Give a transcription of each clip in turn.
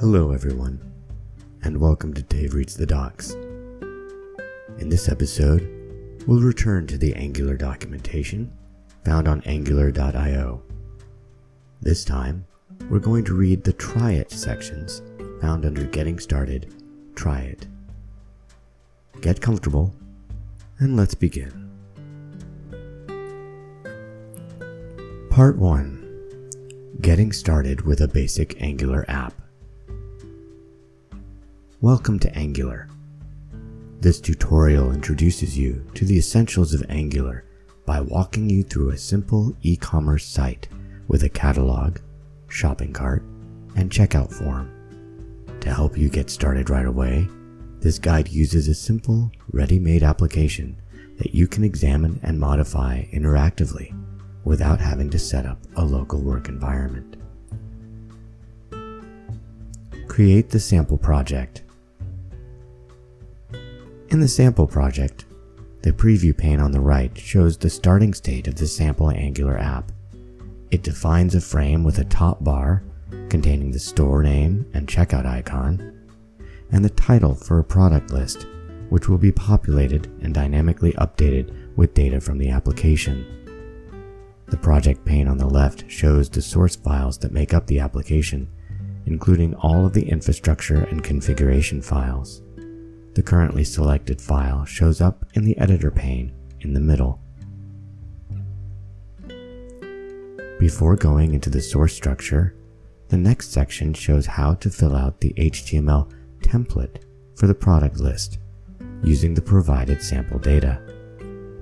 Hello, everyone, and welcome to Dave Reads the Docs. In this episode, we'll return to the Angular documentation found on angular.io. This time, we're going to read the Try It sections found under Getting Started, Try It. Get comfortable, and let's begin. Part 1 Getting Started with a Basic Angular App. Welcome to Angular. This tutorial introduces you to the essentials of Angular by walking you through a simple e-commerce site with a catalog, shopping cart, and checkout form. To help you get started right away, this guide uses a simple, ready-made application that you can examine and modify interactively without having to set up a local work environment. Create the sample project. In the sample project, the preview pane on the right shows the starting state of the sample Angular app. It defines a frame with a top bar containing the store name and checkout icon, and the title for a product list, which will be populated and dynamically updated with data from the application. The project pane on the left shows the source files that make up the application, including all of the infrastructure and configuration files. The currently selected file shows up in the editor pane in the middle. Before going into the source structure, the next section shows how to fill out the HTML template for the product list using the provided sample data.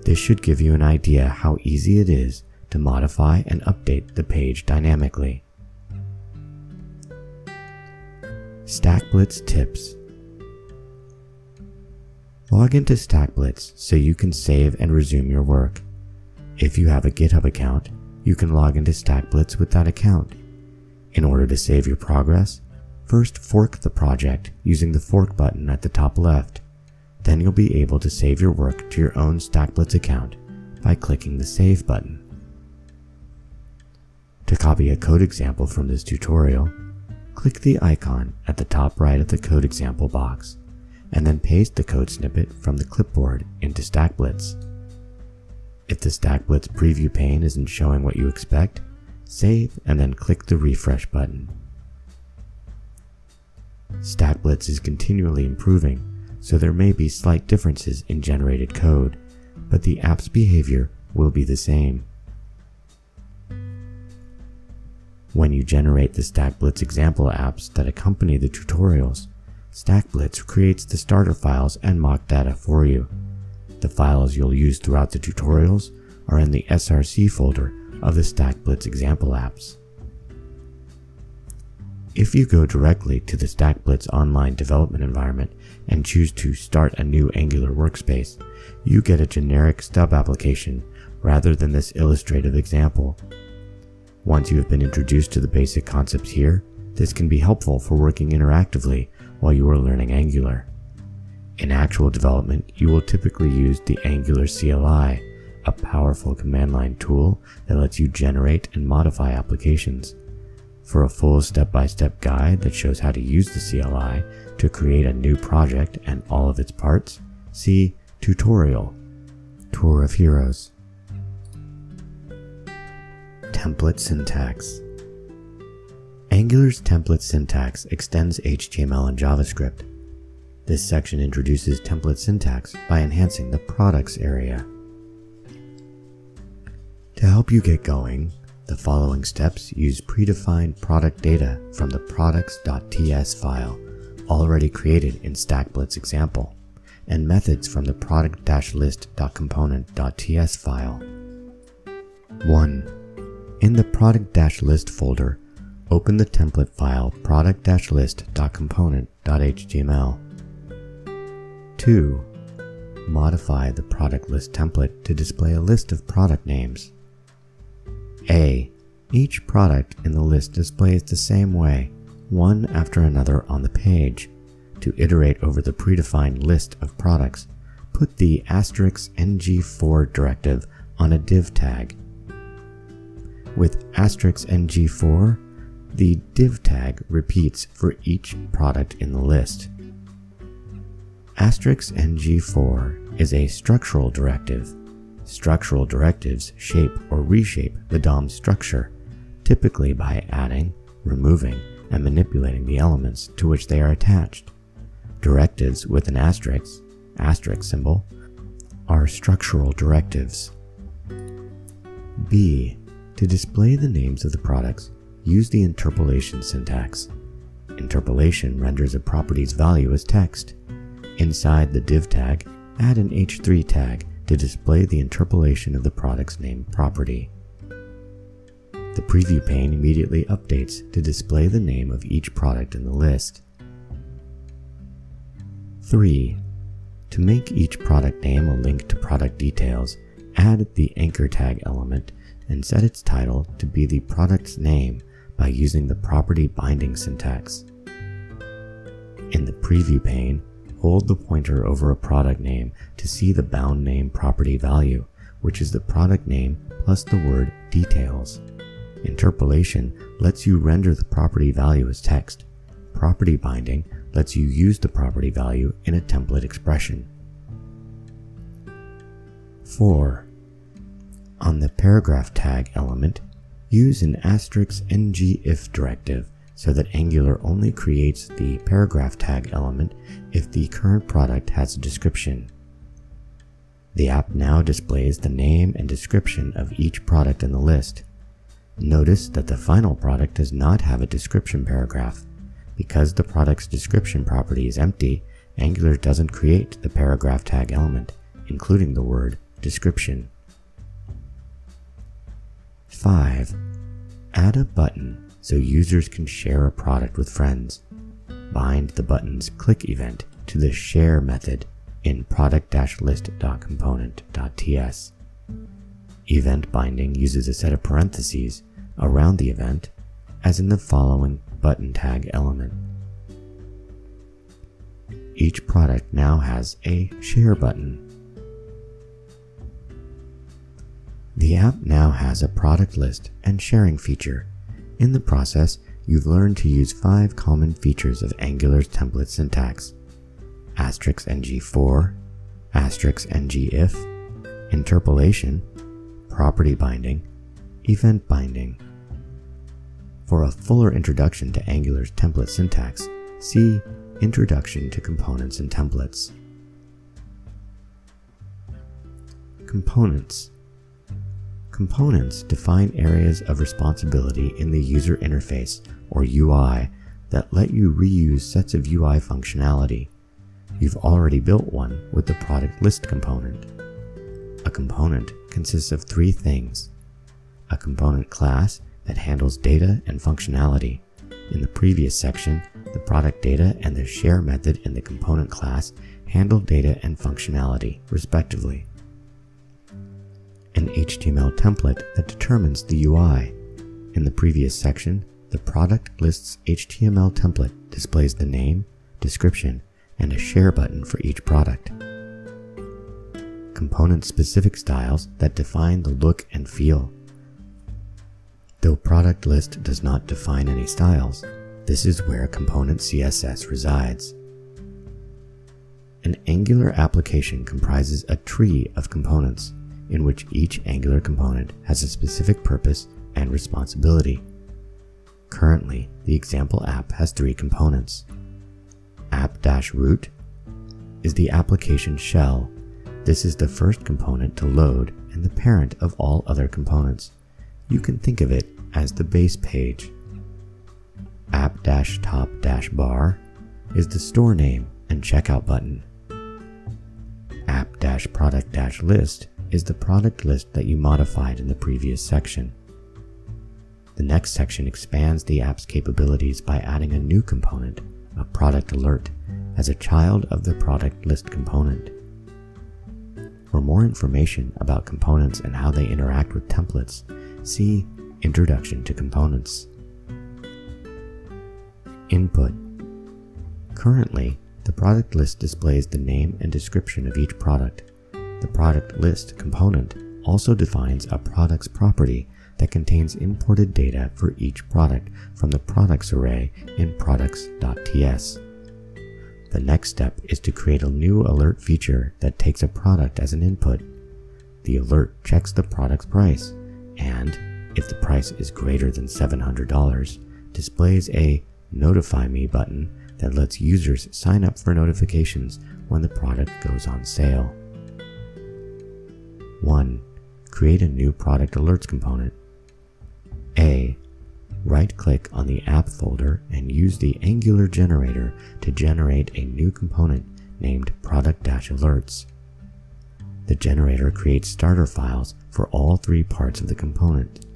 This should give you an idea how easy it is to modify and update the page dynamically. StackBlitz Tips Log into StackBlitz so you can save and resume your work. If you have a GitHub account, you can log into StackBlitz with that account. In order to save your progress, first fork the project using the fork button at the top left. Then you'll be able to save your work to your own StackBlitz account by clicking the Save button. To copy a code example from this tutorial, click the icon at the top right of the code example box and then paste the code snippet from the clipboard into StackBlitz. If the StackBlitz preview pane isn't showing what you expect, save and then click the refresh button. StackBlitz is continually improving, so there may be slight differences in generated code, but the app's behavior will be the same. When you generate the StackBlitz example apps that accompany the tutorials, StackBlitz creates the starter files and mock data for you. The files you'll use throughout the tutorials are in the SRC folder of the StackBlitz example apps. If you go directly to the StackBlitz online development environment and choose to start a new Angular workspace, you get a generic stub application rather than this illustrative example. Once you have been introduced to the basic concepts here, this can be helpful for working interactively while you are learning Angular. In actual development, you will typically use the Angular CLI, a powerful command line tool that lets you generate and modify applications. For a full step-by-step guide that shows how to use the CLI to create a new project and all of its parts, see Tutorial, Tour of Heroes. Template Syntax Angular's template syntax extends HTML and JavaScript. This section introduces template syntax by enhancing the products area. To help you get going, the following steps use predefined product data from the products.ts file already created in StackBlitz example and methods from the product-list.component.ts file. 1. In the product-list folder, open the template file product-list.component.html. 2. Modify the product list template to display a list of product names. A. Each product in the list displays the same way, one after another on the page. To iterate over the predefined list of products, put the asterisk ngFor directive on a div tag. With asterisk ngFor, The div tag repeats for each product in the list. Asterisk ngFor is a structural directive. Structural directives shape or reshape the DOM structure, typically by adding, removing, and manipulating the elements to which they are attached. Directives with an asterisk, asterisk symbol, are structural directives. B. To display the names of the products, use the interpolation syntax. Interpolation renders a property's value as text. Inside the div tag, add an h3 tag to display the interpolation of the product's name property. The preview pane immediately updates to display the name of each product in the list. 3. To make each product name a link to product details, add the anchor tag element and set its title to be the product's name by using the property binding syntax. In the preview pane, hold the pointer over a product name to see the bound name property value, which is the product name plus the word details. Interpolation lets you render the property value as text. Property binding lets you use the property value in a template expression. 4. On the paragraph tag element, use an asterisk ng if directive so that Angular only creates the paragraph tag element if the current product has a description. The app now displays the name and description of each product in the list. Notice that the final product does not have a description paragraph. Because the product's description property is empty, Angular doesn't create the paragraph tag element, including the word description. 5. Add a button so users can share a product with friends. Bind the button's click event to the share method in product-list.component.ts. Event binding uses a set of parentheses around the event, as in the following button tag element. Each product now has a share button. The app now has a product list and sharing feature. In the process, you've learned to use five common features of Angular's template syntax. Asterisk ngFor, asterisk ngIf, interpolation, property binding, event binding. For a fuller introduction to Angular's template syntax, see Introduction to Components and Templates. Components Components define areas of responsibility in the user interface, or UI, that let you reuse sets of UI functionality. You've already built one with the product list component. A component consists of three things. A component class that handles data and functionality. In the previous section, the product data and the share method in the component class handle data and functionality, respectively an HTML template that determines the UI. In the previous section, the product list's HTML template displays the name, description, and a share button for each product. Component-specific styles that define the look and feel. Though product list does not define any styles, this is where component CSS resides. An Angular application comprises a tree of components in which each Angular component has a specific purpose and responsibility. Currently, the example app has three components. app-root is the application shell. This is the first component to load and the parent of all other components. You can think of it as the base page. app-top-bar is the store name and checkout button. app-product-list is the product list that you modified in the previous section. The next section expands the app's capabilities by adding a new component, a product alert, as a child of the product list component. For more information about components and how they interact with templates, see Introduction to Components. Input Currently, the product list displays the name and description of each product the product list component also defines a product's property that contains imported data for each product from the products array in products.ts. The next step is to create a new alert feature that takes a product as an input. The alert checks the product's price and, if the price is greater than $700, displays a Notify Me button that lets users sign up for notifications when the product goes on sale. 1. Create a new product alerts component. A. Right click on the app folder and use the Angular generator to generate a new component named product alerts. The generator creates starter files for all three parts of the component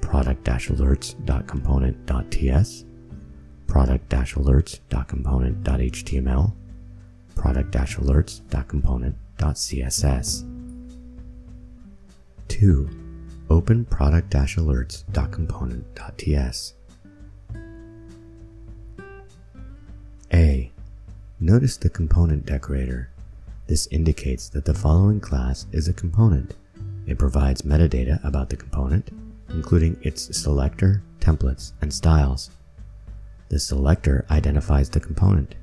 product-alerts.component.ts, product-alerts.component.html, product-alerts.component.css. 2. Open product-alerts.component.ts. A. Notice the component decorator. This indicates that the following class is a component. It provides metadata about the component, including its selector, templates, and styles. The selector identifies the component.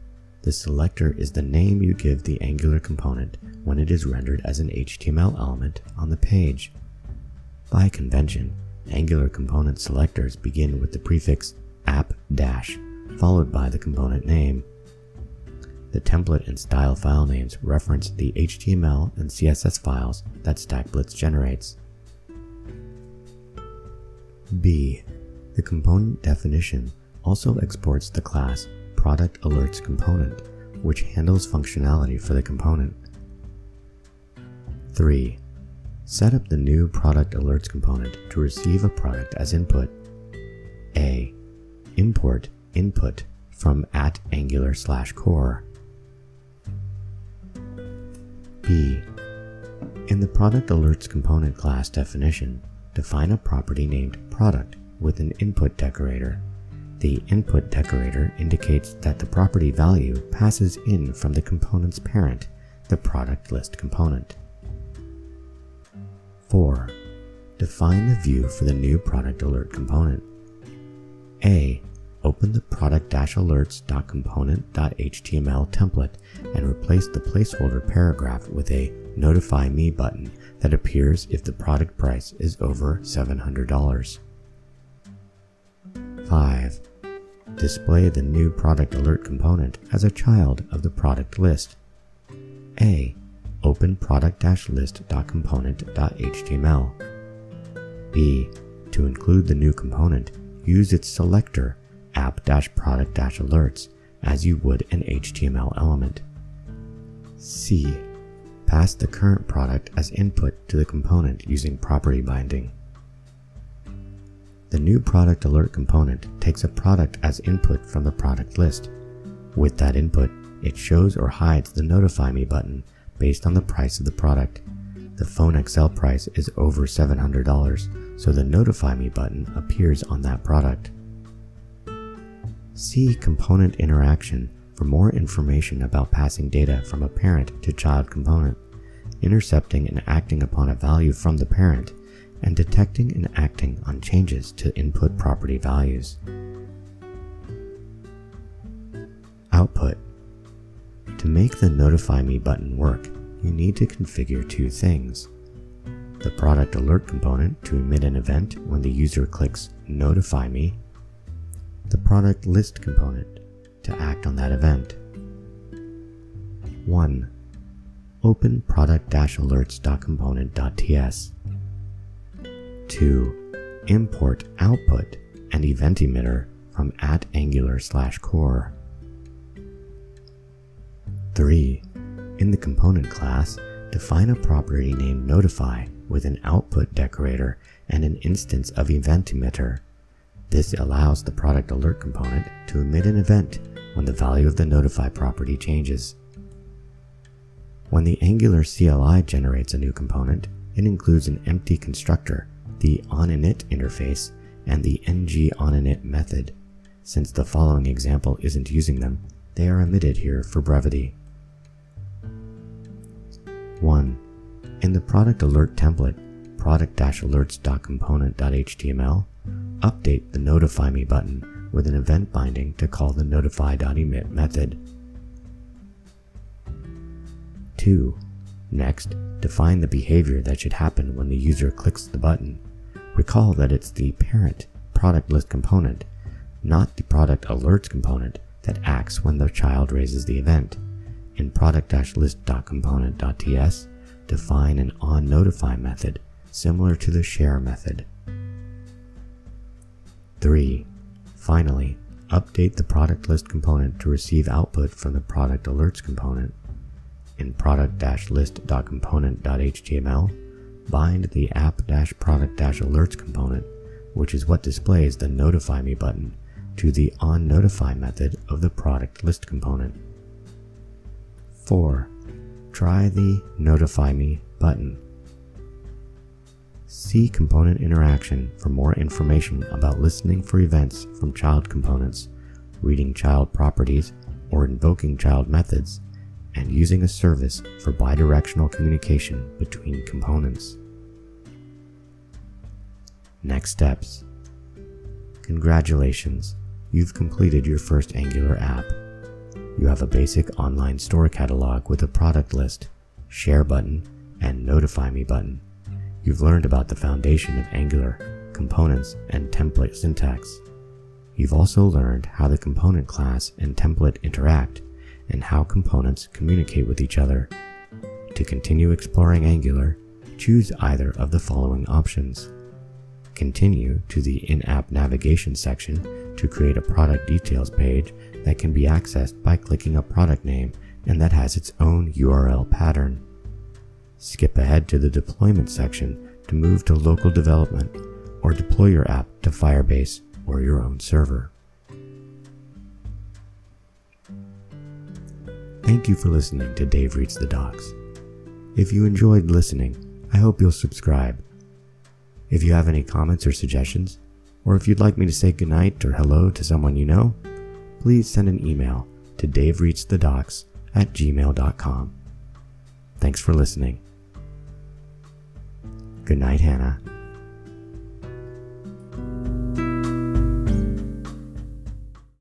The selector is the name you give the Angular component when it is rendered as an HTML element on the page. By convention, Angular component selectors begin with the prefix app dash, followed by the component name. The template and style file names reference the HTML and CSS files that StackBlitz generates. B. The component definition also exports the class Product Alerts component, which handles functionality for the component. 3. Set up the new Product Alerts component to receive a product as input. A. Import input from at angular slash core. B. In the Product Alerts component class definition, define a property named product with an input decorator. The input decorator indicates that the property value passes in from the component's parent, the product list component. 4. Define the view for the new product alert component. A. Open the product-alerts.component.html template and replace the placeholder paragraph with a Notify Me button that appears if the product price is over $700. 5. Display the new product alert component as a child of the product list. A. Open product-list.component.html. B. To include the new component, use its selector app-product-alerts as you would an HTML element. C. Pass the current product as input to the component using property binding. The new product alert component takes a product as input from the product list. With that input, it shows or hides the Notify Me button based on the price of the product. The Phone XL price is over $700, so the Notify Me button appears on that product. See Component Interaction for more information about passing data from a parent to child component, intercepting and acting upon a value from the parent, and detecting and acting on changes to input property values. Output To make the Notify Me button work, you need to configure two things. The product alert component to emit an event when the user clicks Notify Me, the product list component to act on that event. 1. Open product-alerts.component.ts 2. Import output and event emitter from at angular slash core. 3. In the component class, define a property named notify with an output decorator and an instance of event emitter. This allows the product alert component to emit an event when the value of the notify property changes. When the Angular CLI generates a new component, it includes an empty constructor, the onInit interface, and the ngOnInit method. Since the following example isn't using them, they are omitted here for brevity. The product alert template, product-alerts.component.html, update the notify me button with an event binding to call the notify.emit method. 2. Next, define the behavior that should happen when the user clicks the button. Recall that it's the parent product list component, not the product alerts component that acts when the child raises the event. In product-list.component.ts, define an onNotify method similar to the share method. 3. Finally, update the product list component to receive output from the product alerts component. In product-list.component.html, bind the app-product-alerts component, which is what displays the notify me button, to the onNotify method of the product list component. 4. Try the Notify Me button. See component interaction for more information about listening for events from child components, reading child properties, or invoking child methods, and using a service for bidirectional communication between components. Next steps. Congratulations, you've completed your first Angular app. You have a basic online store catalog with a product list, share button, and notify me button. You've learned about the foundation of Angular, components, and template syntax. You've also learned how the component class and template interact and how components communicate with each other. To continue exploring Angular, choose either of the following options. Continue to the in-app navigation section to create a product details page that can be accessed by clicking a product name and that has its own URL pattern. Skip ahead to the deployment section to move to local development or deploy your app to Firebase or your own server. Thank you for listening to Dave Reads the Docs. If you enjoyed listening, I hope you'll subscribe. If you have any comments or suggestions, or if you'd like me to say goodnight or hello to someone you know, please send an email to davereadsthedocs at gmail.com. Thanks for listening. Good night, Hannah.